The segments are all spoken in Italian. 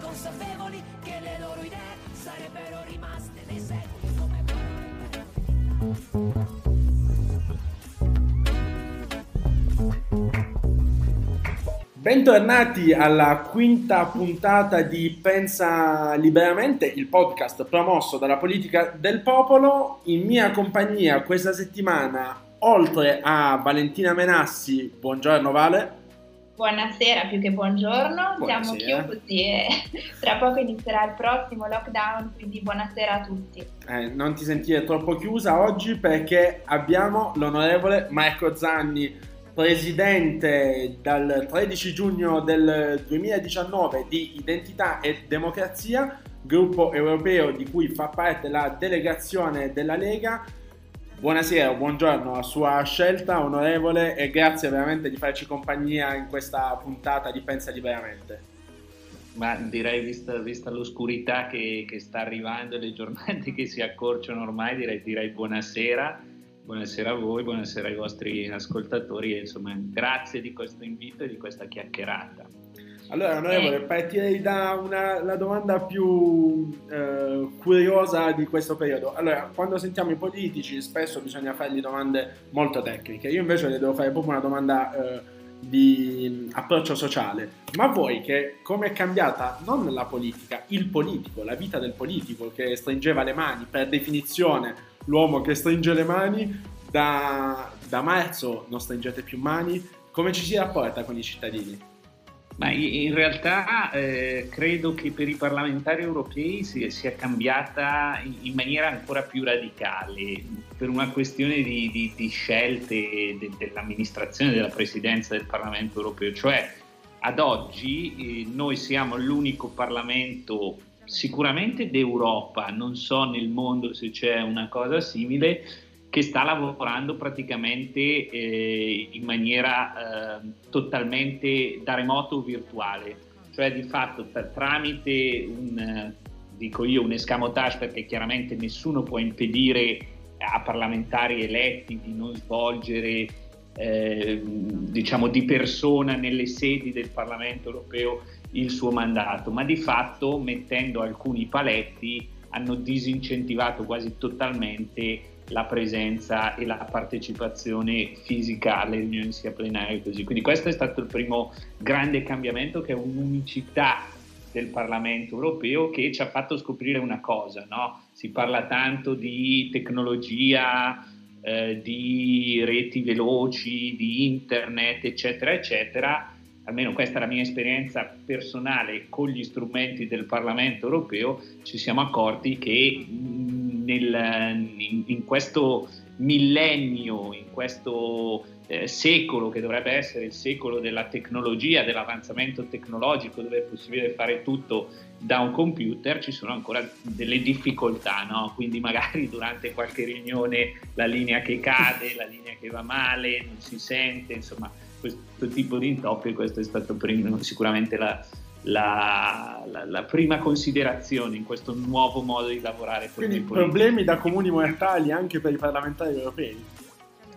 consapevoli che le loro idee sarebbero rimaste nei secoli come Bentornati alla quinta puntata di Pensa Liberamente, il podcast promosso dalla politica del popolo. In mia compagnia questa settimana, oltre a Valentina Menassi, buongiorno Vale. Buonasera, più che buongiorno, Buonasera. siamo chiusi e tra poco inizierà il prossimo lockdown, quindi buonasera a tutti. Eh, non ti sentire troppo chiusa oggi perché abbiamo l'onorevole Marco Zanni, presidente dal 13 giugno del 2019 di Identità e Democrazia, gruppo europeo di cui fa parte la delegazione della Lega. Buonasera, buongiorno a sua scelta, onorevole, e grazie veramente di farci compagnia in questa puntata di Pensa Liberamente. Ma direi, vista, vista l'oscurità che, che sta arrivando e le giornate che si accorciano ormai, direi, direi buonasera. Buonasera a voi, buonasera ai vostri ascoltatori e insomma grazie di questo invito e di questa chiacchierata. Allora, onorevole, partirei da una, la domanda più eh, curiosa di questo periodo. Allora, quando sentiamo i politici, spesso bisogna fargli domande molto tecniche. Io invece le devo fare proprio una domanda eh, di approccio sociale. Ma voi che come è cambiata non la politica, il politico, la vita del politico che stringeva le mani, per definizione l'uomo che stringe le mani, da, da marzo non stringete più mani, come ci si rapporta con i cittadini? Ma in realtà eh, credo che per i parlamentari europei sia, cambiata in, in, maniera ancora più radicale per una questione di, di, di scelte de, dell'amministrazione della presidenza del Parlamento europeo. Cioè, ad oggi eh, noi siamo l'unico Parlamento sicuramente d'Europa, non so nel mondo se c'è una cosa simile, che sta lavorando praticamente eh, in maniera eh, totalmente da remoto virtuale, cioè di fatto per, tramite un, dico io, un escamotage perché chiaramente nessuno può impedire a parlamentari eletti di non svolgere eh, diciamo di persona nelle sedi del Parlamento europeo il suo mandato, ma di fatto mettendo alcuni paletti hanno disincentivato quasi totalmente la presenza e la partecipazione fisica alle riunioni sia plenarie così. Quindi questo è stato il primo grande cambiamento che è un'unicità del Parlamento europeo che ci ha fatto scoprire una cosa, no? Si parla tanto di tecnologia, eh, di reti veloci, di internet, eccetera, eccetera. Almeno questa è la mia esperienza personale con gli strumenti del Parlamento europeo, ci siamo accorti che nel, in, in, questo millennio, in questo eh, secolo che dovrebbe essere il secolo della tecnologia, dell'avanzamento tecnologico, dove è possibile fare tutto da un computer, ci sono ancora delle difficoltà, no? quindi magari durante qualche riunione la linea che cade, la linea che va male, non si sente, insomma questo tipo di intoppi, questo è stato prima, sicuramente la, la, la, la, prima considerazione in questo nuovo modo di lavorare. Quindi problemi da comuni mortali anche per i parlamentari europei.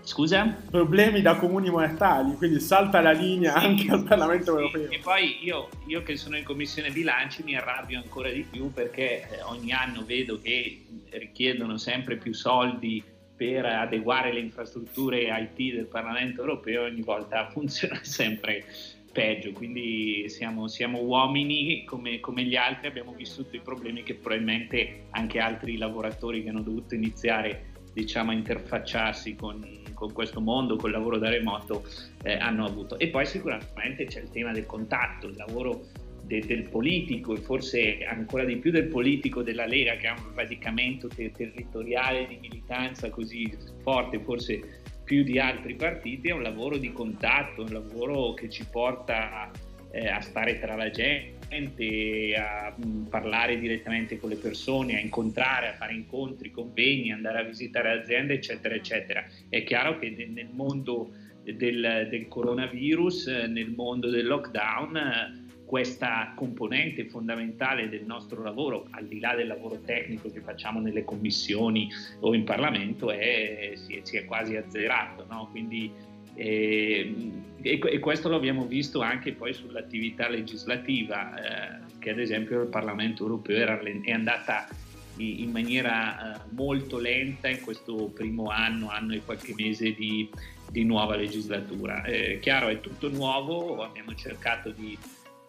Scusa? Problemi da comuni mortali, quindi salta la linea sì, anche al Parlamento sì. europeo. E poi io, io, che sono in commissione bilanci mi arrabbio ancora di più perché eh, ogni anno vedo che richiedono sempre più soldi per adeguare le infrastrutture IT del Parlamento europeo e ogni volta funziona sempre peggio, quindi siamo, siamo uomini come, come, gli altri, abbiamo vissuto i problemi che probabilmente anche altri lavoratori che hanno dovuto iniziare diciamo, a interfacciarsi con, con questo mondo, col lavoro da remoto, eh, hanno avuto. E poi sicuramente c'è il tema del contatto, il lavoro de, del politico e forse ancora di più del politico della Lega che ha un radicamento ter- territoriale di militanza così forte, forse più di altri partiti, è un lavoro di contatto, un lavoro che ci porta eh, a stare tra la gente, a mh, mm, parlare direttamente con le persone, a incontrare, a fare incontri, convegni, andare a visitare aziende, eccetera, eccetera. È chiaro che nel mondo del, del coronavirus, nel mondo del lockdown, questa componente fondamentale del nostro lavoro, al di là del lavoro tecnico che facciamo nelle commissioni o in Parlamento, è, si, è, si, è, quasi azzerato. No? Quindi, eh, e, e, questo lo abbiamo visto anche poi sull'attività legislativa, eh, che ad esempio il Parlamento europeo era, è andata in maniera eh, molto lenta in questo primo anno, anno e qualche mese di, di nuova legislatura. Eh, chiaro, è tutto nuovo, abbiamo cercato di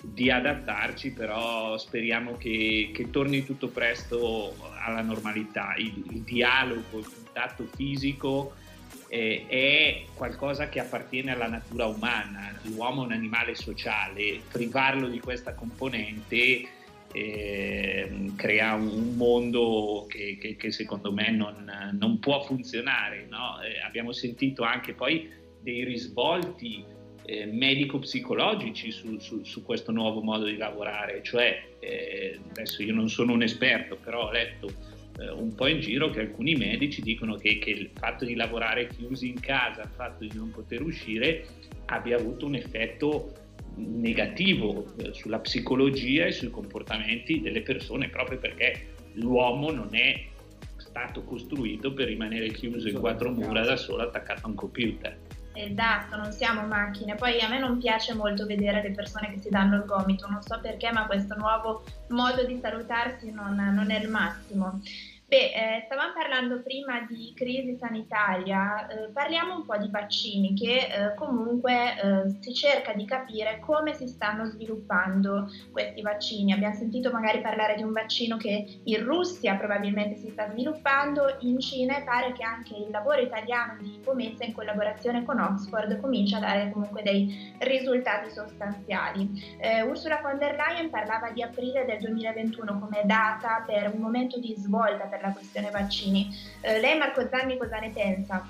di adattarci, però speriamo che, che, torni tutto presto alla normalità. Il, il dialogo, il contatto fisico eh, è qualcosa che appartiene alla natura umana, l'uomo è un animale sociale, privarlo di questa componente eh, crea un, mondo che, che, che, secondo me non, non può funzionare. No? Eh, abbiamo sentito anche poi dei risvolti eh, medico-psicologici su, su, su, questo nuovo modo di lavorare, cioè eh, adesso io non sono un esperto, però ho letto eh, un po' in giro che alcuni medici dicono che, che, il fatto di lavorare chiusi in casa, il fatto di non poter uscire abbia avuto un effetto negativo eh, sulla psicologia e sui comportamenti delle persone, proprio perché l'uomo non è stato costruito per rimanere chiuso in quattro mura da solo attaccato a un computer. Esatto, non siamo macchine. Poi a me non piace molto vedere le persone che si danno il gomito, non so perché, ma questo nuovo modo di salutarsi non, non è il massimo. Beh, eh, stavamo parlando prima di crisi sanitaria, eh, parliamo un po' di vaccini che eh, comunque eh, si cerca di capire come si stanno sviluppando questi vaccini. Abbiamo sentito magari parlare di un vaccino che in Russia probabilmente si sta sviluppando, in Cina e pare che anche il lavoro italiano di Pomezia in collaborazione con Oxford comincia a dare comunque dei risultati sostanziali. Eh, Ursula von der Leyen parlava di aprile del 2021 come data per un momento di svolta per la questione vaccini. Eh, lei Marco Zanni cosa ne pensa?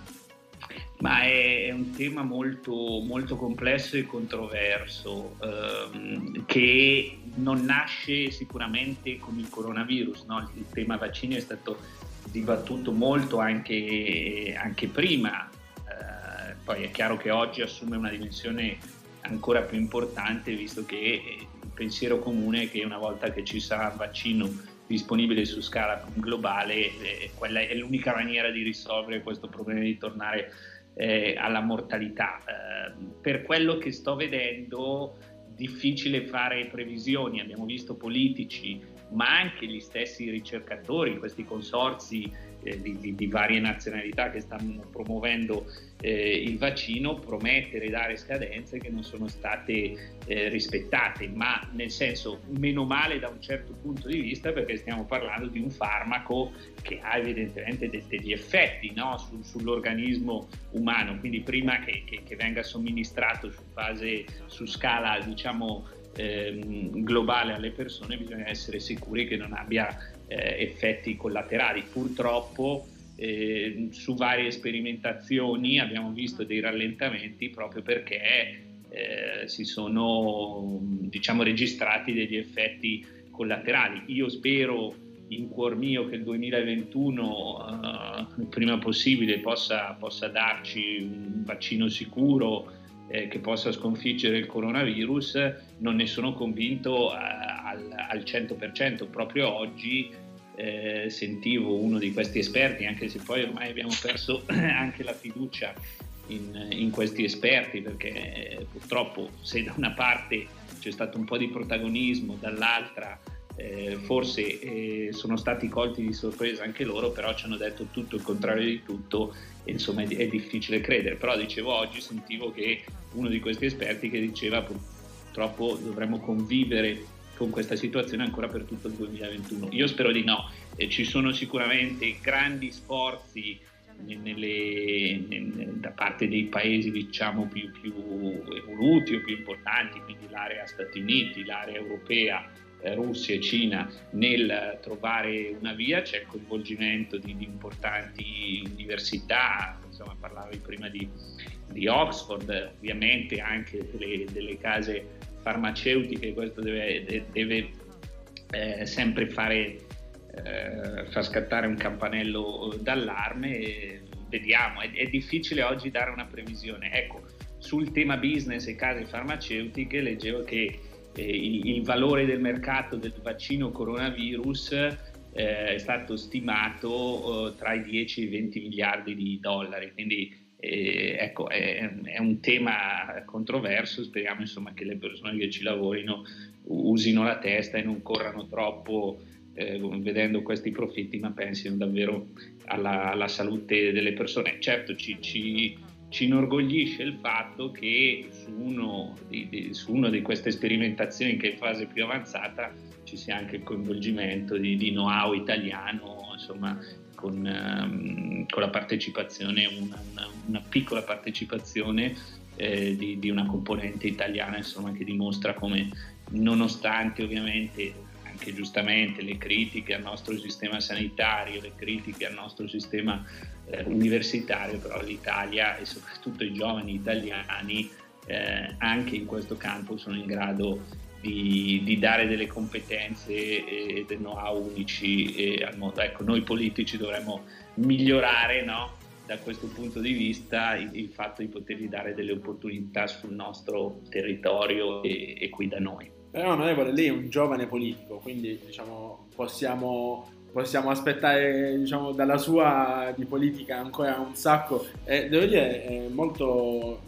Ma è, è un tema molto, molto, complesso e controverso ehm, che non nasce sicuramente con il coronavirus. No? Il tema vaccini è stato dibattuto molto anche, anche prima, eh, poi è chiaro che oggi assume una dimensione ancora più importante visto che il pensiero comune è che una volta che ci sarà il vaccino disponibile su scala globale, eh, quella è l'unica maniera di risolvere questo problema di tornare eh, alla mortalità. Eh, per quello che sto vedendo, difficile fare previsioni, abbiamo visto politici, ma anche gli stessi ricercatori, questi consorzi eh, di, di, di, varie nazionalità che stanno promuovendo eh, il vaccino, promettere e dare scadenze che non sono state eh, rispettate, ma nel senso meno male da un certo punto di vista perché stiamo parlando di un farmaco che ha evidentemente de- degli effetti no? Su, sull'organismo umano, quindi prima che, che, che venga somministrato su, fase, su scala diciamo ehm, globale alle persone bisogna essere sicuri che non abbia eh, effetti collaterali. Purtroppo eh, su varie sperimentazioni abbiamo visto dei rallentamenti proprio perché eh, si sono diciamo, registrati degli effetti collaterali. Io spero in cuor mio che il 2021 eh, prima possibile possa, possa darci un vaccino sicuro eh, che possa sconfiggere il coronavirus, non ne sono convinto eh, al, al 100%. Proprio oggi eh, sentivo uno di questi esperti, anche se poi ormai abbiamo perso anche la fiducia in, in questi esperti, perché eh, purtroppo se da una parte c'è stato un po' di protagonismo, dall'altra eh, forse eh, sono stati colti di sorpresa anche loro, però ci hanno detto tutto il contrario di tutto e insomma è, è, difficile credere. Però dicevo oggi sentivo che uno di questi esperti che diceva purtroppo dovremmo convivere con questa situazione ancora per tutto il 2021. Io spero di no, eh, ci sono sicuramente grandi sforzi nelle, da parte dei paesi diciamo più, più, evoluti o più importanti, quindi l'area Stati Uniti, l'area europea, eh, Russia e Cina, nel trovare una via, c'è il coinvolgimento di, di importanti università, insomma parlavi prima di, di Oxford, ovviamente anche delle, delle case farmaceutiche, questo deve, deve eh, sempre fare eh, far scattare un campanello d'allarme. vediamo, è, è, difficile oggi dare una previsione. Ecco, sul tema business e case farmaceutiche leggevo che eh, il, il, valore del mercato del vaccino coronavirus eh, è stato stimato eh, tra i 10 e i 20 miliardi di dollari, quindi eh, ecco, è, è, un tema controverso, speriamo insomma, che le persone che ci lavorino usino la testa e non corrano troppo eh, vedendo questi profitti, ma pensino davvero alla, alla salute delle persone. Certo ci, ci, ci, inorgoglisce il fatto che su, uno di, di, su una di queste sperimentazioni che è in fase più avanzata ci sia anche il coinvolgimento di, di know-how italiano, insomma, con, um, con, la partecipazione, una, una, una piccola partecipazione eh, di, di, una componente italiana insomma, che dimostra come nonostante ovviamente anche giustamente le critiche al nostro sistema sanitario, le critiche al nostro sistema eh, universitario, però l'Italia e soprattutto i giovani italiani eh, anche in questo campo sono in grado di, di dare delle competenze e del know-how unici al mondo. Ecco, noi politici dovremmo migliorare no? da questo punto di vista il, il, fatto di potergli dare delle opportunità sul nostro territorio e, e qui da noi. Però onorevole, lei è un giovane politico, quindi diciamo, possiamo, possiamo aspettare diciamo, dalla sua di politica ancora un sacco. E devo dire, è molto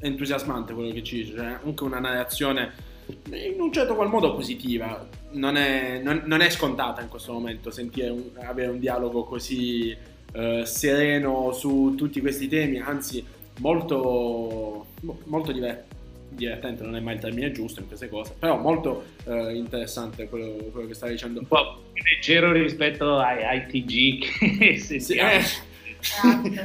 entusiasmante quello che ci dice, cioè anche una narrazione in un certo qual modo positiva. Non è, non, non è scontata in questo momento sentire un, avere un dialogo così eh, sereno su tutti questi temi, anzi molto, molto divertente divertente non è mai il termine giusto in queste cose, però molto eh, interessante quello, quello, che stai dicendo. Un po' più leggero rispetto ai, ai TG che. Sì, eh.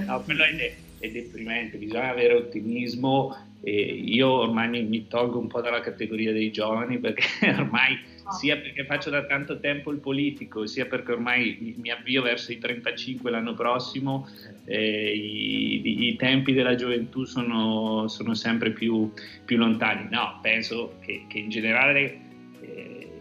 no, quello è, è, deprimente, bisogna avere ottimismo e io ormai mi, mi, tolgo un po' dalla categoria dei giovani perché ormai sia perché faccio da tanto tempo il politico, sia perché ormai mi, mi avvio verso i 35 l'anno prossimo, eh, i, i, tempi della gioventù sono, sono sempre più, più, lontani. No, penso che, che in generale eh,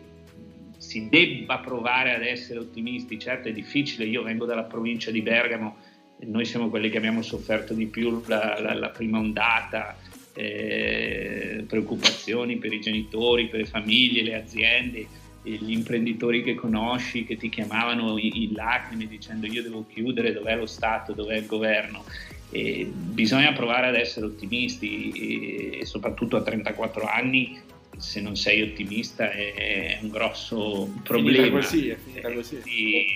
si debba provare ad essere ottimisti. Certo è difficile, io vengo dalla provincia di Bergamo, noi siamo quelli che abbiamo sofferto di più la, la, la prima ondata, eh, preoccupazioni per i genitori, per le famiglie, le aziende, gli imprenditori che conosci che ti chiamavano in lacrime dicendo io devo chiudere, dov'è lo Stato, dov'è il governo. E bisogna provare ad essere ottimisti e, soprattutto a 34 anni se non sei ottimista è un grosso problema. Finita così, è finita così. E,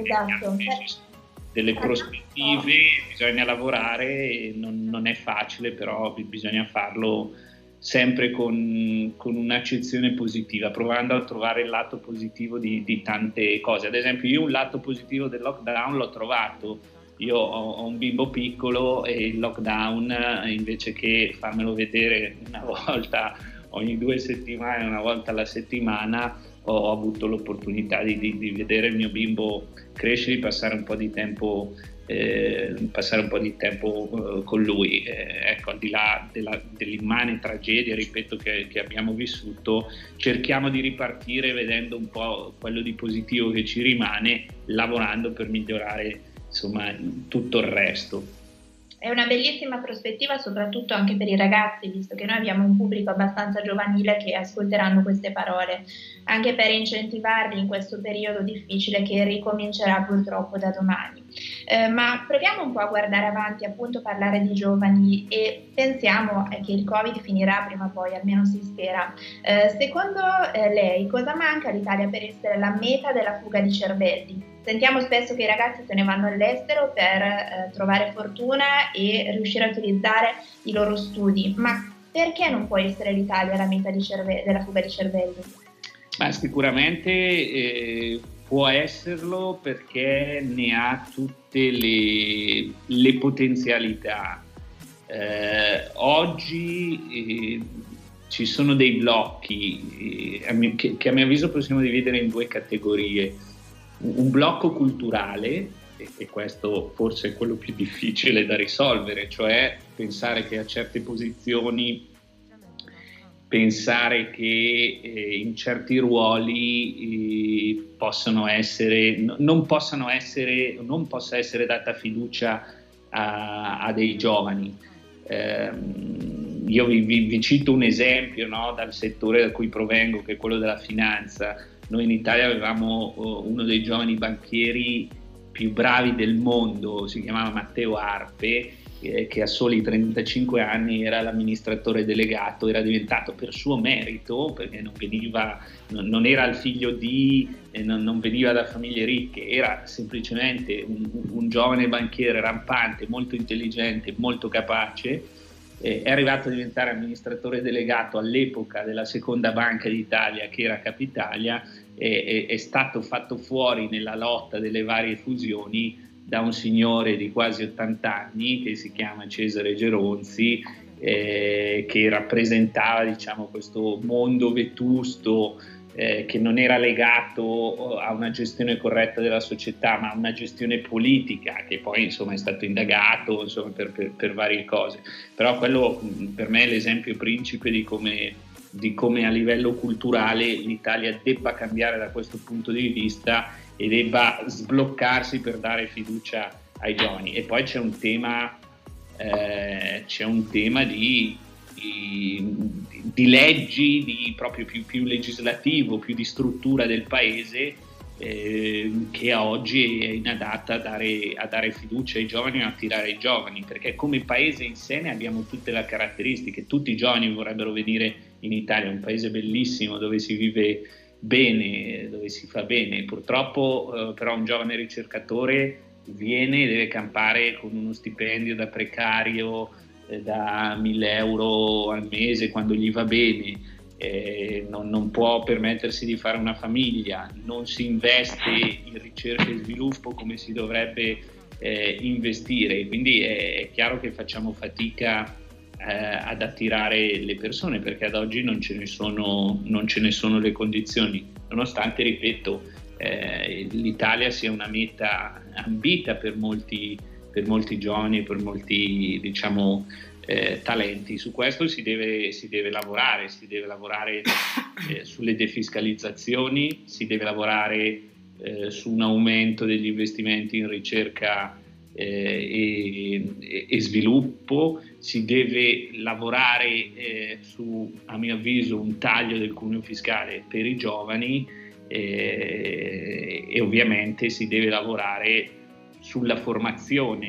esatto, esatto delle prospettive, bisogna lavorare, non, non, è facile, però bisogna farlo sempre con, con, un'accezione positiva, provando a trovare il lato positivo di, di, tante cose. Ad esempio, io un lato positivo del lockdown l'ho trovato. Io ho, ho un bimbo piccolo e il lockdown, invece che farmelo vedere una volta ogni due settimane, una volta alla settimana, ho avuto l'opportunità di, di, di vedere il mio bimbo crescere, di passare un po' di tempo eh, un po' di tempo eh, con lui. Eh, ecco, al di là della, dell'immane tragedia, ripeto, che, che, abbiamo vissuto, cerchiamo di ripartire vedendo un po' quello di positivo che ci rimane, lavorando per migliorare insomma tutto il resto. È una bellissima prospettiva soprattutto anche per i ragazzi, visto che noi abbiamo un pubblico abbastanza giovanile che ascolteranno queste parole, anche per incentivarli in questo periodo difficile che ricomincerà purtroppo da domani. Eh, ma proviamo un po' a guardare avanti, appunto parlare di giovani e pensiamo che il Covid finirà prima o poi, almeno si spera. Eh, secondo eh, lei cosa manca all'Italia per essere la meta della fuga di cervelli? Sentiamo spesso che i ragazzi se ne vanno all'estero per eh, trovare fortuna e riuscire a utilizzare i loro studi, ma perché non può essere l'Italia la meta cerve- della fuga di cervelli? Ma sicuramente eh, può esserlo perché ne ha tutte le, le potenzialità. Eh, oggi eh, ci sono dei blocchi eh, che, che, a mio avviso possiamo dividere in due categorie. Un blocco culturale, e, questo forse è quello più difficile da risolvere, cioè pensare che a certe posizioni pensare che eh, in certi ruoli eh, possano essere, no, non possano essere, non possa essere data fiducia a, a dei giovani. Eh, io vi, vi, vi, cito un esempio no, dal settore da cui provengo, che è quello della finanza. Noi in Italia avevamo oh, uno dei giovani banchieri più bravi del mondo, si chiamava Matteo Arpe, eh, che a soli 35 anni era l'amministratore delegato, era diventato per suo merito, perché non, veniva, non era il figlio di, eh, non, non, veniva da famiglie ricche, era semplicemente un, un giovane banchiere rampante, molto intelligente, molto capace. Eh, è arrivato a diventare amministratore delegato all'epoca della seconda banca d'Italia che era Capitalia e è stato fatto fuori nella lotta delle varie fusioni da un signore di quasi 80 anni che si chiama Cesare Geronzi, eh, che rappresentava diciamo, questo mondo vetusto eh, che non era legato a una gestione corretta della società, ma a una gestione politica, che poi insomma, è stato indagato insomma, per, per, per, varie cose. Però quello per me è l'esempio principe di come, di come a livello culturale l'Italia debba cambiare da questo punto di vista e debba sbloccarsi per dare fiducia ai giovani. E poi c'è un tema, eh, c'è un tema di, di, di leggi, di proprio più, più, legislativo, più di struttura del paese eh, che oggi è inadatta a dare, a dare fiducia ai giovani a attirare i giovani, perché come paese in sé ne abbiamo tutte le caratteristiche, tutti i giovani vorrebbero venire in Italia, un paese bellissimo dove si vive bene, dove si fa bene. Purtroppo eh, però un giovane ricercatore viene e deve campare con uno stipendio da precario da 1000 euro al mese quando gli va bene. Eh, non, non, può permettersi di fare una famiglia, non si investe in ricerca e sviluppo come si dovrebbe eh, investire, quindi è, è, chiaro che facciamo fatica eh, ad attirare le persone perché ad oggi non ce ne sono, ce ne sono le condizioni, nonostante, ripeto, eh, l'Italia sia una meta ambita per molti, per molti giovani e per molti diciamo, eh, talenti. Su questo si deve, si deve, lavorare, si deve lavorare eh, sulle defiscalizzazioni, si deve lavorare eh, su un aumento degli investimenti in ricerca eh, e, e, sviluppo, si deve lavorare eh, su, a mio avviso, un taglio del cuneo fiscale per i giovani eh, e ovviamente si deve lavorare sulla formazione,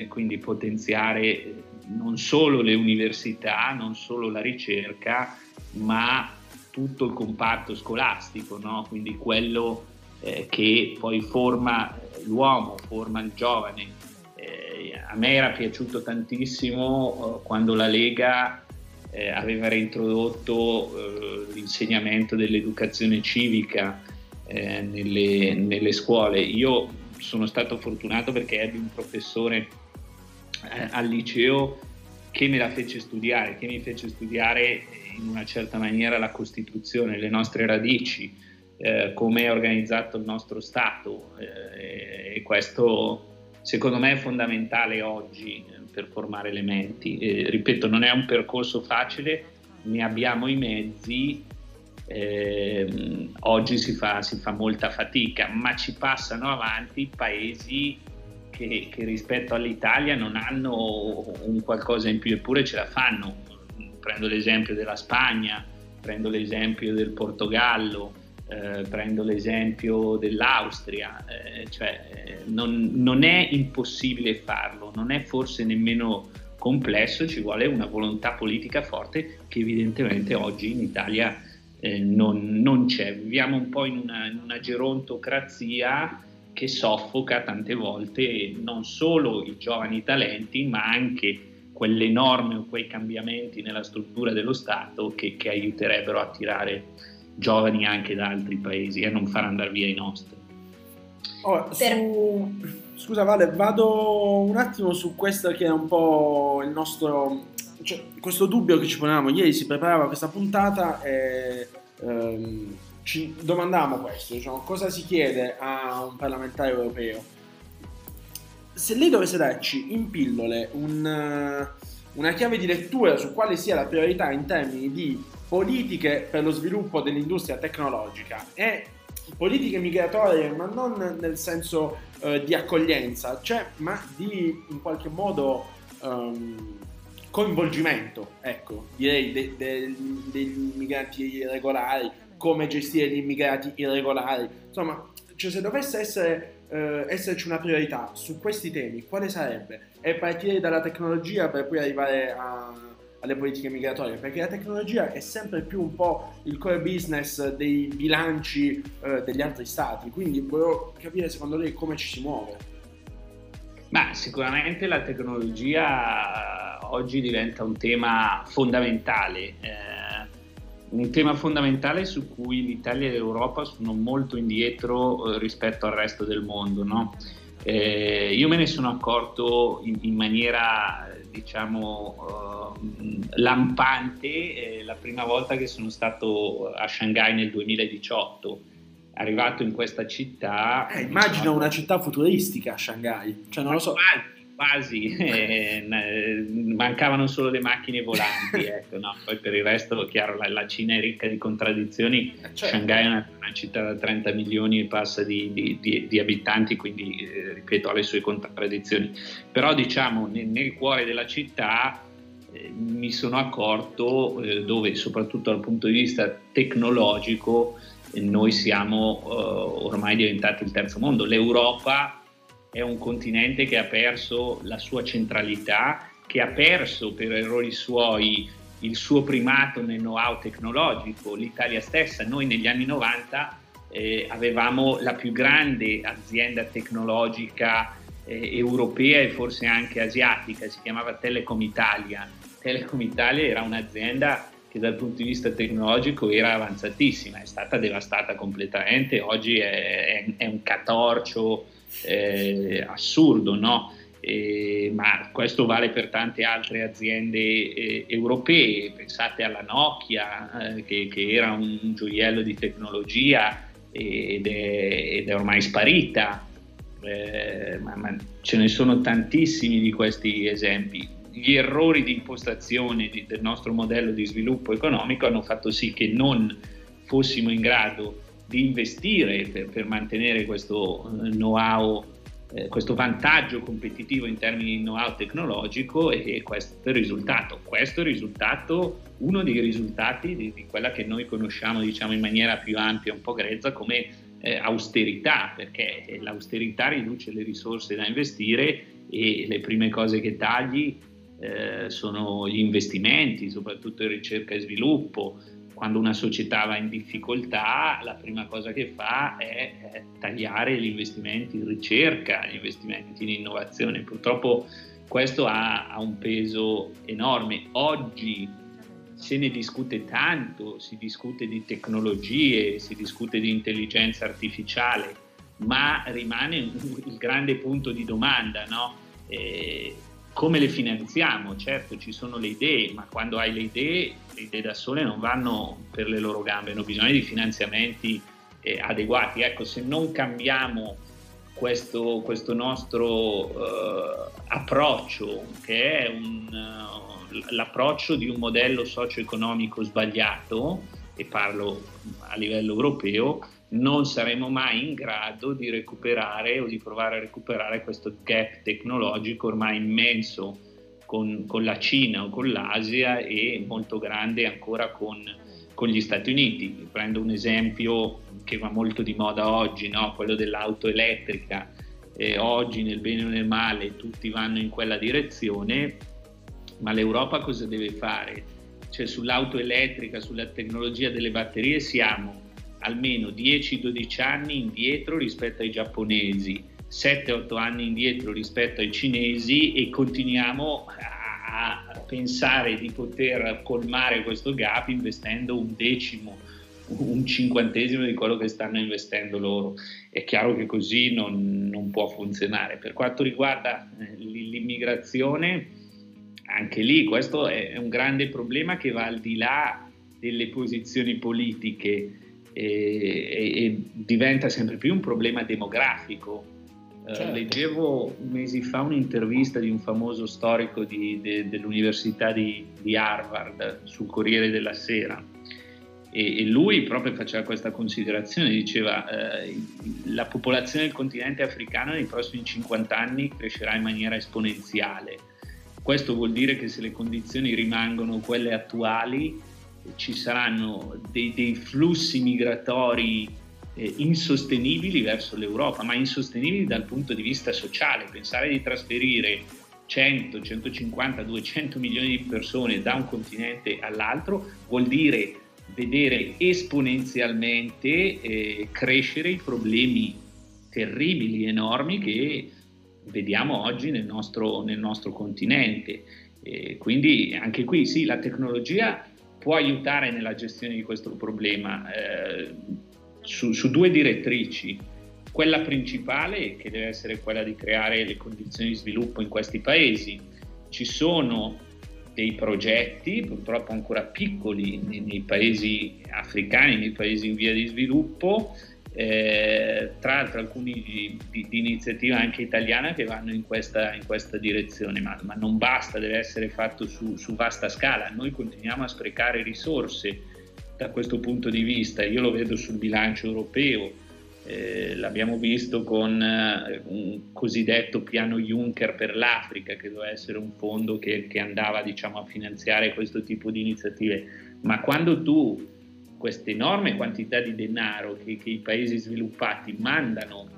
eh, quindi potenziare non solo le università, non solo la ricerca, ma tutto il comparto scolastico, no? quindi quello eh, che poi forma l'uomo, forma il giovane. Eh, a me era piaciuto tantissimo eh, quando la Lega eh, aveva reintrodotto l'insegnamento dell'educazione civica nelle, nelle, scuole. Io sono stato fortunato perché ebbi un professore al liceo che me la fece studiare, che mi fece studiare in una certa maniera la Costituzione, le nostre radici, eh, come è organizzato il nostro Stato eh, e questo secondo me è fondamentale oggi eh, per formare le menti. ripeto, non è un percorso facile, ne abbiamo i mezzi, eh, oggi si fa, si fa, molta fatica, ma ci passano avanti paesi che, che, rispetto all'Italia non hanno un qualcosa in più, eppure ce la fanno. Prendo l'esempio della Spagna, prendo l'esempio del Portogallo, eh, prendo l'esempio dell'Austria, eh, cioè, non, non, è impossibile farlo, non è forse nemmeno complesso, ci vuole una volontà politica forte che evidentemente oggi in Italia eh, non, non, c'è. Viviamo un po' in una, in una gerontocrazia che soffoca tante volte non solo i giovani talenti, ma anche quelle norme o quei cambiamenti nella struttura dello Stato che, che aiuterebbero a tirare giovani anche da altri paesi e a non far andare via i nostri. Oh, su... Scusa Vale, vado un attimo su questo che è un po' il nostro... Cioè, questo dubbio che ci ponevamo. Ieri si preparava questa puntata e ehm, ci domandavamo questo, diciamo, cosa si chiede a un parlamentare europeo? Se lei dovesse darci in pillole un, una chiave di lettura su quale sia la priorità in termini di politiche per lo sviluppo dell'industria tecnologica e politiche migratorie, ma non nel senso uh, di accoglienza, cioè, ma di in qualche modo um, coinvolgimento, ecco, direi de, de, degli immigranti regolari, come gestire gli immigrati irregolari, insomma, cioè se dovesse essere, uh, esserci una priorità su questi temi, quale sarebbe? E partire dalla tecnologia per poi arrivare a alle politiche migratorie, perché la tecnologia è sempre più un po' il core business dei bilanci eh, degli altri stati, quindi volevo capire secondo lei come ci si muove. Ma sicuramente la tecnologia oggi diventa un tema fondamentale, eh, un tema fondamentale su cui l'Italia e l'Europa sono molto indietro eh, rispetto al resto del mondo. No? Eh, io me ne sono accorto in, in maniera diciamo uh, lampante eh, la prima volta che sono stato a Shanghai nel 2018 arrivato in questa città. Eh, immagino una città futuristica Shanghai. Cioè non lo so. Quasi, eh, mancavano solo le macchine volanti, ecco, no? poi per il resto, chiaro, la, la, Cina è ricca di contraddizioni, certo. Shanghai è una, una, città da 30 milioni e passa di, di, di, di abitanti, quindi eh, ripeto, ha le sue contraddizioni, però diciamo nel, nel cuore della città mi sono accorto eh, dove soprattutto dal punto di vista tecnologico noi siamo ormai diventati il terzo mondo, l'Europa è un continente che ha perso la sua centralità, che ha perso per errori suoi il suo primato nel know-how tecnologico, l'Italia stessa. Noi negli anni 90 eh, avevamo la più grande azienda tecnologica eh, europea e forse anche asiatica, si chiamava Telecom Italia. Telecom Italia era un'azienda che dal punto di vista tecnologico era avanzatissima, è stata devastata completamente, oggi è, è, è un catorcio eh, assurdo, no? Eh, ma questo vale per tante altre aziende eh, europee, pensate alla Nokia eh, che, che, era un gioiello di tecnologia ed è, ed è ormai sparita, eh, ma, ma, ce ne sono tantissimi di questi esempi. Gli errori di impostazione di, del nostro modello di sviluppo economico hanno fatto sì che non fossimo in grado di investire per, per mantenere questo eh, know-how, eh, questo vantaggio competitivo in termini di know-how tecnologico e questo è il risultato. Questo è il risultato, uno dei risultati di, di quella che noi conosciamo diciamo, in maniera più ampia, un po' grezza, come eh, austerità, perché l'austerità riduce le risorse da investire e le prime cose che tagli eh, sono gli investimenti, soprattutto in ricerca e sviluppo, quando una società va in difficoltà, la prima cosa che fa è, è tagliare gli investimenti in ricerca, gli investimenti in innovazione. Purtroppo questo ha, ha un peso enorme. Oggi se ne discute tanto, si discute di tecnologie, si discute di intelligenza artificiale, ma rimane il grande punto di domanda, no? eh, come le finanziamo? Certo, ci sono le idee, ma quando hai le idee, le idee da sole non vanno per le loro gambe, hanno bisogno di finanziamenti eh, adeguati. Ecco, se non cambiamo questo, questo nostro uh, approccio, che è un, uh, l'approccio di un modello socio-economico sbagliato, e parlo a livello europeo, non saremo mai in grado di recuperare o di provare a recuperare questo gap tecnologico ormai immenso con, con la Cina o con l'Asia e molto grande ancora con, con, gli Stati Uniti. Prendo un esempio che va molto di moda oggi, no? quello dell'auto elettrica. Eh, oggi nel bene o nel male tutti vanno in quella direzione, ma l'Europa cosa deve fare? Cioè sull'auto elettrica, sulla tecnologia delle batterie siamo almeno 10-12 anni indietro rispetto ai giapponesi, 7-8 anni indietro rispetto ai cinesi e continuiamo a pensare di poter colmare questo gap investendo un decimo un cinquantesimo di quello che stanno investendo loro. È chiaro che così non, non può funzionare. Per quanto riguarda eh, l'immigrazione, anche lì questo è un grande problema che va al di là delle posizioni politiche e, e, diventa sempre più un problema demografico. Eh, certo. Uh, leggevo mesi fa un'intervista di un famoso storico di, de, dell'Università di, di, Harvard sul Corriere della Sera e, e lui proprio faceva questa considerazione, diceva uh, la popolazione del continente africano nei prossimi 50 anni crescerà in maniera esponenziale. Questo vuol dire che se le condizioni rimangono quelle attuali ci saranno dei, dei flussi migratori eh, insostenibili verso l'Europa, ma insostenibili dal punto di vista sociale. Pensare di trasferire 100, 150, 200 milioni di persone da un continente all'altro vuol dire vedere esponenzialmente eh, crescere i problemi terribili, enormi che vediamo oggi nel nostro, nel nostro continente. Eh, quindi anche qui sì, la tecnologia può aiutare nella gestione di questo problema. Eh, su, su due direttrici. Quella principale, che deve essere quella di creare le condizioni di sviluppo in questi paesi. Ci sono dei progetti, purtroppo ancora piccoli, nei, nei paesi africani, nei paesi in via di sviluppo, eh, tra l'altro alcuni di, di, di, iniziativa anche italiana che vanno in questa, in questa direzione, ma, ma, non basta, deve essere fatto su, su, vasta scala. Noi continuiamo a sprecare risorse da questo punto di vista. Io lo vedo sul bilancio europeo, eh, l'abbiamo visto con eh, un cosiddetto piano Juncker per l'Africa, che doveva essere un fondo che, che andava diciamo, a finanziare questo tipo di iniziative. Ma quando tu questa enorme quantità di denaro che, che i paesi sviluppati mandano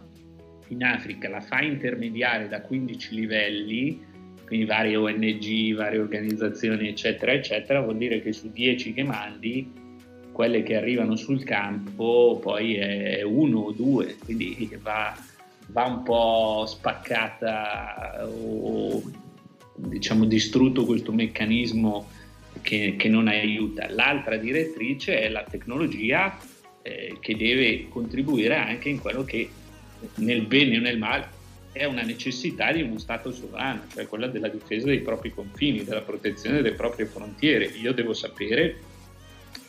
in Africa, la fai intermediare da 15 livelli, quindi varie ONG, varie organizzazioni, eccetera, eccetera, vuol dire che su 10 che mandi quelle che arrivano sul campo poi è uno o due, quindi va, va un po' spaccata o diciamo distrutto questo meccanismo che, che non aiuta. L'altra direttrice è la tecnologia eh, che deve contribuire anche in quello che nel bene o nel male è una necessità di uno Stato sovrano, cioè quella della difesa dei propri confini, della protezione delle proprie frontiere. Io devo sapere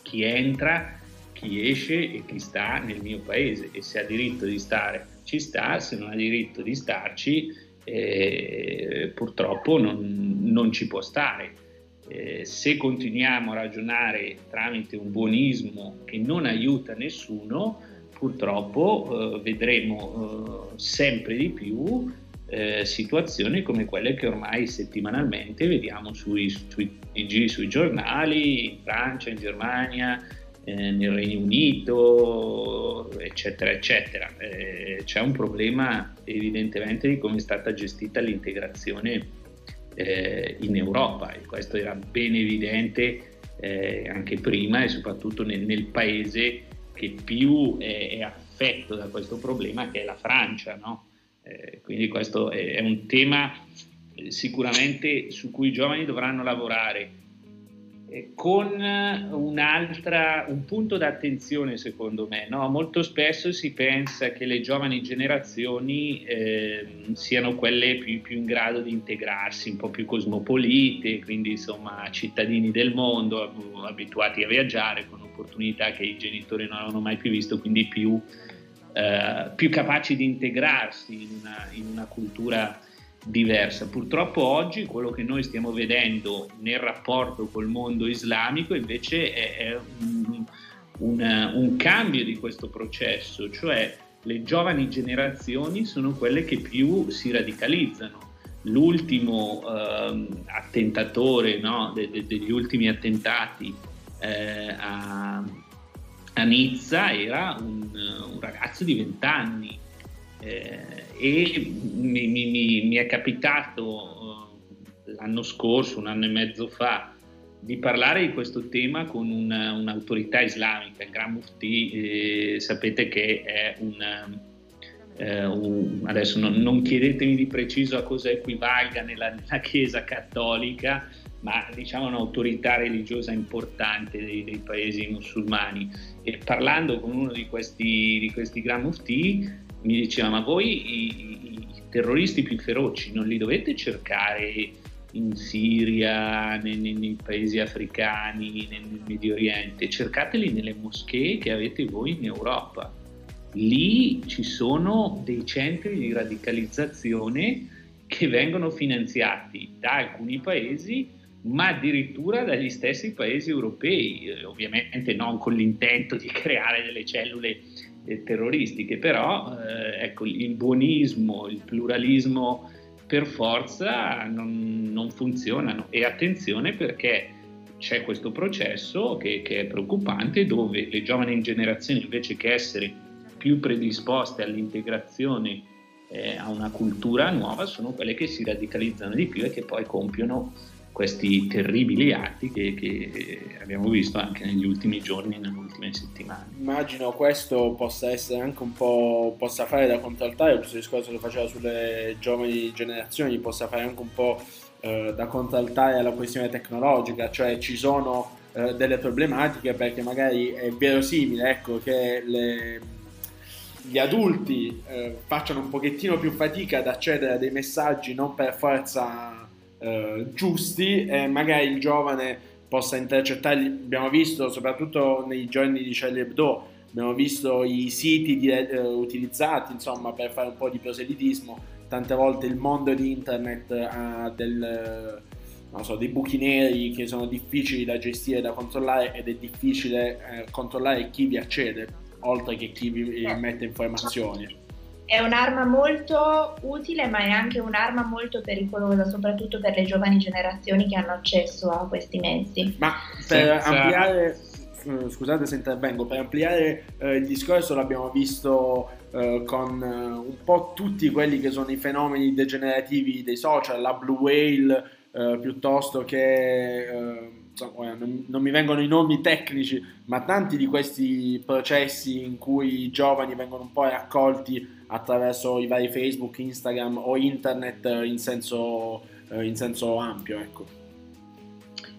chi entra, chi esce e chi sta nel mio paese e se ha diritto di stare ci sta, se non ha diritto di starci eh, purtroppo non, non, ci può stare. Eh, se continuiamo a ragionare tramite un buonismo che non aiuta nessuno, purtroppo eh, vedremo eh, sempre di più eh, situazioni come quelle che ormai settimanalmente vediamo sui, sui, sui giornali, in Francia, in Germania, eh, nel Regno Unito, eccetera, eccetera. Eh, c'è un problema evidentemente di come è stata gestita l'integrazione eh, in Europa e questo era ben evidente eh, anche prima e soprattutto nel, nel paese che più è, è affetto da questo problema che è la Francia, no? Eh, quindi questo è, è un tema eh, sicuramente su cui i giovani dovranno lavorare con un'altra, un punto d'attenzione secondo me. No? Molto spesso si pensa che le giovani generazioni eh, siano quelle più, più, in grado di integrarsi, un po' più cosmopolite, quindi insomma cittadini del mondo, abituati a viaggiare con opportunità che i genitori non avevano mai più visto, quindi più eh, più capaci di integrarsi in una, in una, cultura diversa. Purtroppo oggi quello che noi stiamo vedendo nel rapporto col mondo islamico invece è, è un, un, un cambio di questo processo, cioè le giovani generazioni sono quelle che più si radicalizzano. L'ultimo eh, attentatore no, de, de, degli ultimi attentati eh, a, a Nizza era un, un ragazzo di 20 anni eh, e mi, mi, mi, è capitato uh, l'anno scorso, un anno e mezzo fa, di parlare di questo tema con una, un'autorità islamica, il Gran Mufti, eh, sapete che è un, eh, un adesso non, non, chiedetemi di preciso a cosa equivalga nella, nella Chiesa cattolica, ma diciamo un'autorità religiosa importante dei, dei, paesi musulmani. E parlando con uno di questi, di questi Gran Mufti mi diceva ma voi i, i, terroristi più feroci non li dovete cercare in Siria, nei, nei, nei, paesi africani, nel Medio Oriente, cercateli nelle moschee che avete voi in Europa. Lì ci sono dei centri di radicalizzazione che vengono finanziati da alcuni paesi, ma addirittura dagli stessi paesi europei, ovviamente non con l'intento di creare delle cellule terroristiche, però eh, ecco, il buonismo, il pluralismo per forza non, non funzionano. E attenzione perché c'è questo processo che, che, è preoccupante dove le giovani generazioni invece che essere più predisposte all'integrazione eh, a una cultura nuova sono quelle che si radicalizzano di più e che poi compiono questi terribili atti che, che, abbiamo visto anche negli ultimi giorni, nelle ultime settimane. Immagino questo possa essere anche un po', possa fare da contraltare, questo discorso che faceva sulle giovani generazioni, possa fare anche un po' eh, da contraltare alla questione tecnologica, cioè ci sono eh, delle problematiche perché magari è verosimile ecco, che le, gli adulti eh, facciano un pochettino più fatica ad accedere a dei messaggi non per forza eh, giusti e magari il giovane possa intercettarli. Abbiamo visto soprattutto nei giorni di Charlie Hebdo, abbiamo visto i siti di, eh, utilizzati insomma, per fare un po' di proselitismo. Tante volte il mondo di internet ha del, so, dei buchi neri che sono difficili da gestire, da controllare ed è difficile eh, controllare chi vi accede, oltre che chi vi eh. mette informazioni è un'arma molto utile, ma è anche un'arma molto pericolosa, soprattutto per le giovani generazioni che hanno accesso a questi mezzi. Ma per Senza... ampliare, eh, scusate se intervengo, per ampliare eh, il discorso l'abbiamo visto eh, con eh, un po' tutti quelli che sono i fenomeni degenerativi dei social, la blue whale eh, piuttosto che eh, insomma, non, non, mi vengono i nomi tecnici, ma tanti di questi processi in cui i giovani vengono un po' raccolti attraverso i vari Facebook, Instagram o internet in senso, eh, in senso ampio. Ecco.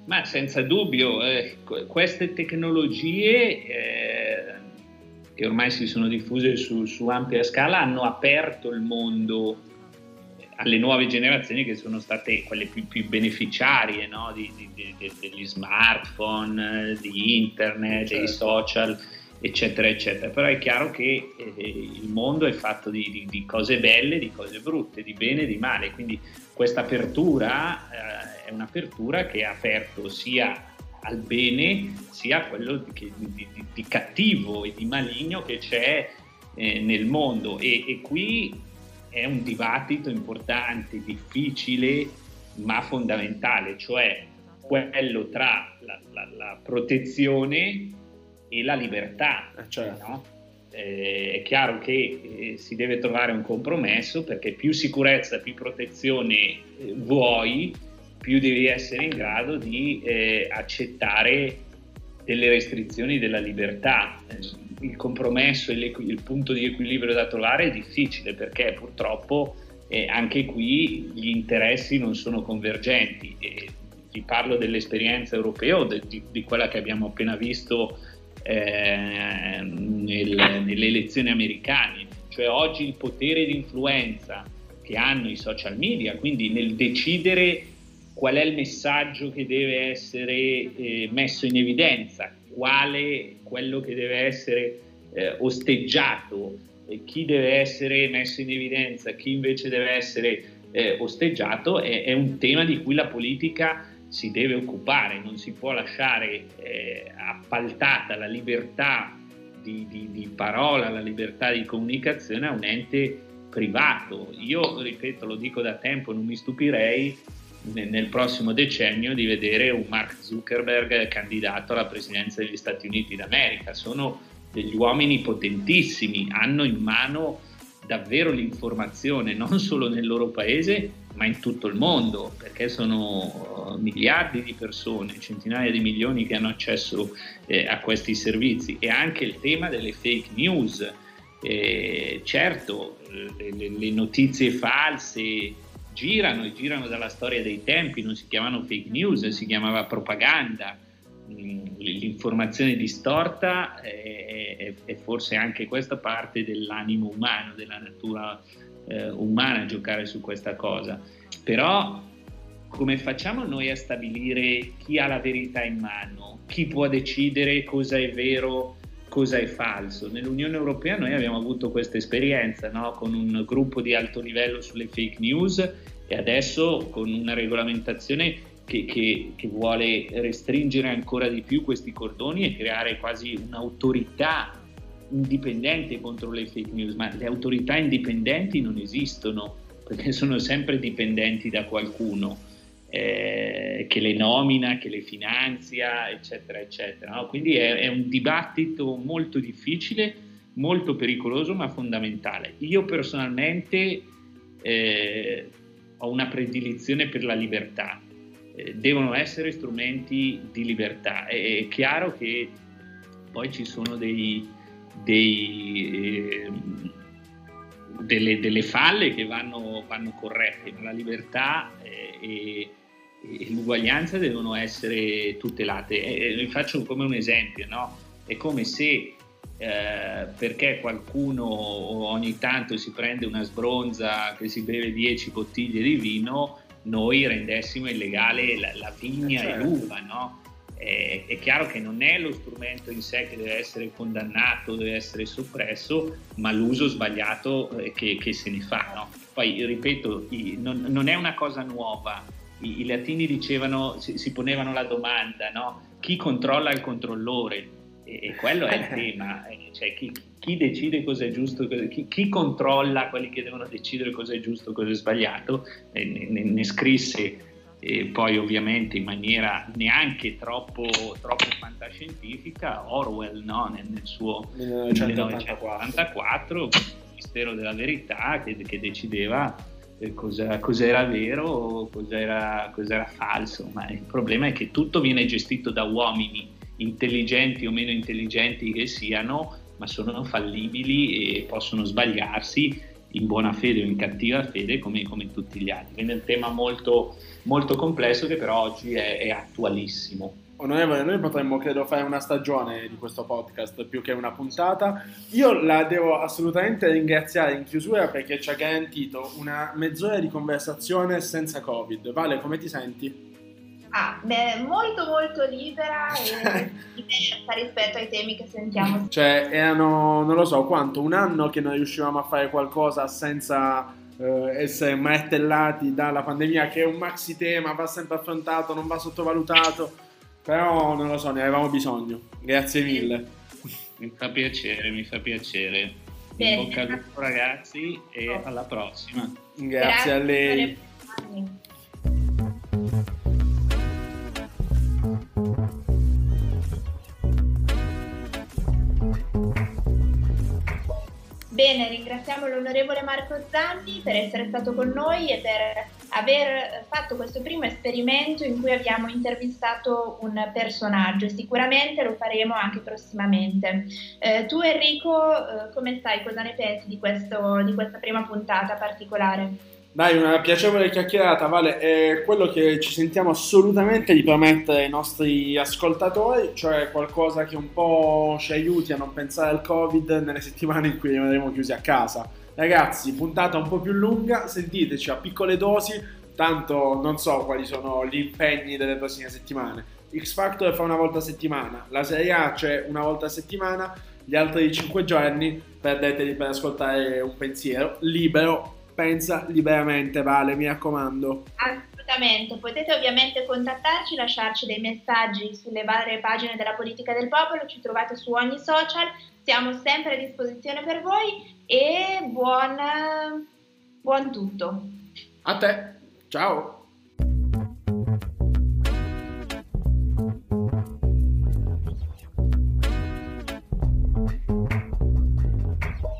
Ma senza dubbio, eh, queste tecnologie eh, che ormai si sono diffuse su, su ampia scala hanno aperto il mondo alle nuove generazioni che sono state quelle più, più beneficiarie no? di, di, di, degli smartphone, di internet, certo. dei social, eccetera, eccetera. Però è chiaro che eh, il mondo è fatto di, cose belle, di cose brutte, di bene e di male, quindi questa apertura eh, è un'apertura che ha aperto sia al bene sia a quello di, di, di, cattivo e di maligno che c'è eh, nel mondo e, e qui è un dibattito importante, difficile, ma fondamentale, cioè quello tra la, la, la protezione e la libertà. Eh, certo. No? Eh, è chiaro che eh, si deve trovare un compromesso perché più sicurezza, più protezione eh, vuoi, più devi essere in grado di eh, accettare delle restrizioni della libertà il compromesso e il punto di equilibrio da trovare è difficile perché purtroppo eh, anche qui gli interessi non sono convergenti. Vi parlo dell'esperienza europea o de, di, di, quella che abbiamo appena visto eh, nel, nelle elezioni americane, cioè oggi il potere di influenza che hanno i social media, quindi nel decidere qual è il messaggio che deve essere eh, messo in evidenza, quale quello che deve essere eh, osteggiato, chi deve essere messo in evidenza, chi invece deve essere eh, osteggiato, è, è, un tema di cui la politica si deve occupare, non si può lasciare eh, appaltata la libertà di, di, di parola, la libertà di comunicazione a un ente privato. Io, ripeto, lo dico da tempo, non mi stupirei nel prossimo decennio di vedere un Mark Zuckerberg candidato alla presidenza degli Stati Uniti d'America. Sono degli uomini potentissimi, hanno in mano davvero l'informazione non solo nel loro paese ma in tutto il mondo perché sono uh, miliardi di persone, centinaia di milioni che hanno accesso eh, a questi servizi e anche il tema delle fake news. Eh, certo, le, le, notizie false girano e girano dalla storia dei tempi, non si chiamano fake news, si chiamava propaganda. Mm, l'informazione distorta è, è, è forse anche questa parte dell'animo umano, della natura eh, umana giocare su questa cosa. Però come facciamo noi a stabilire chi ha la verità in mano, chi può decidere cosa è vero, cosa è falso? Nell'Unione Europea noi abbiamo avuto questa esperienza no? con un gruppo di alto livello sulle fake news e adesso con una regolamentazione che, che, che vuole restringere ancora di più questi cordoni e creare quasi un'autorità indipendente contro le fake news, ma le autorità indipendenti non esistono perché sono sempre dipendenti da qualcuno eh, che le nomina, che le finanzia, eccetera, eccetera. No? Quindi è, è, un dibattito molto difficile, molto pericoloso, ma fondamentale. Io personalmente eh, ho una predilizione per la libertà. Eh, devono essere strumenti di libertà. È, è chiaro che poi ci sono dei, dei, eh, delle, delle, falle che vanno, vanno, corrette, ma la libertà e, e, l'uguaglianza devono essere tutelate. E, vi faccio come un esempio, no? è come se eh, perché qualcuno ogni tanto si prende una sbronza che si beve 10 bottiglie di vino, noi rendessimo illegale la, la vigna certo. e l'uva, no? È, è, chiaro che non è lo strumento in sé che deve essere condannato, deve essere soppresso, ma l'uso sbagliato eh, che, che, se ne fa. No? Poi, ripeto, non, non, è una cosa nuova. I, i latini dicevano, si, si, ponevano la domanda, no? chi controlla il controllore? E, e quello è il tema, eh, cioè chi, chi decide cosa è giusto, chi, chi, controlla quelli che devono decidere cosa è giusto, cosa è sbagliato, eh, ne, ne, scrisse e poi ovviamente in maniera neanche troppo, troppo fantascientifica Orwell no? nel, nel, suo 1984 il Ministero della Verità che, che decideva eh, cosa, cos'era vero, cos'era, cos'era falso, ma il problema è che tutto viene gestito da uomini intelligenti o meno intelligenti che siano, ma sono fallibili e possono sbagliarsi in buona fede o in cattiva fede come, come tutti gli altri. Quindi è un tema molto, molto complesso che però oggi è, è attualissimo. Onorevole, noi potremmo credo fare una stagione di questo podcast più che una puntata. Io la devo assolutamente ringraziare in chiusura perché ci ha garantito una mezz'ora di conversazione senza Covid. Vale, come ti senti? Ah, beh, molto molto libera e diversa rispetto ai temi che sentiamo. Cioè, erano, non lo so, quanto, un anno che non riuscivamo a fare qualcosa senza eh, essere martellati dalla pandemia, che è un maxi tema, va sempre affrontato, non va sottovalutato, però non lo so, ne avevamo bisogno. Grazie mille. Mi fa piacere, mi fa piacere. Bene. In bocca al lupo ragazzi e alla prossima. Grazie, Grazie a lei. Bene, ringraziamo l'onorevole Marco Zanni per essere stato con noi e per aver fatto questo primo esperimento in cui abbiamo intervistato un personaggio sicuramente lo faremo anche prossimamente. Eh, tu Enrico, eh, come stai? Cosa ne pensi di, questo, di questa prima puntata particolare? Dai, una piacevole chiacchierata, Vale, è quello che ci sentiamo assolutamente di promettere ai nostri ascoltatori, cioè qualcosa che un po' ci aiuti a non pensare al Covid nelle settimane in cui rimarremo chiusi a casa. Ragazzi, puntata un po' più lunga, sentiteci a piccole dosi, tanto non so quali sono gli impegni delle prossime settimane. X Factor fa una volta a settimana, la Serie A c'è una volta a settimana, gli altri 5 giorni perdeteli per ascoltare un pensiero libero pensa liberamente, Vale, mi raccomando. Assolutamente, potete ovviamente contattarci, lasciarci dei messaggi sulle varie pagine della politica del popolo, ci trovate su ogni social, siamo sempre a disposizione per voi e buon, buon tutto. A te, ciao.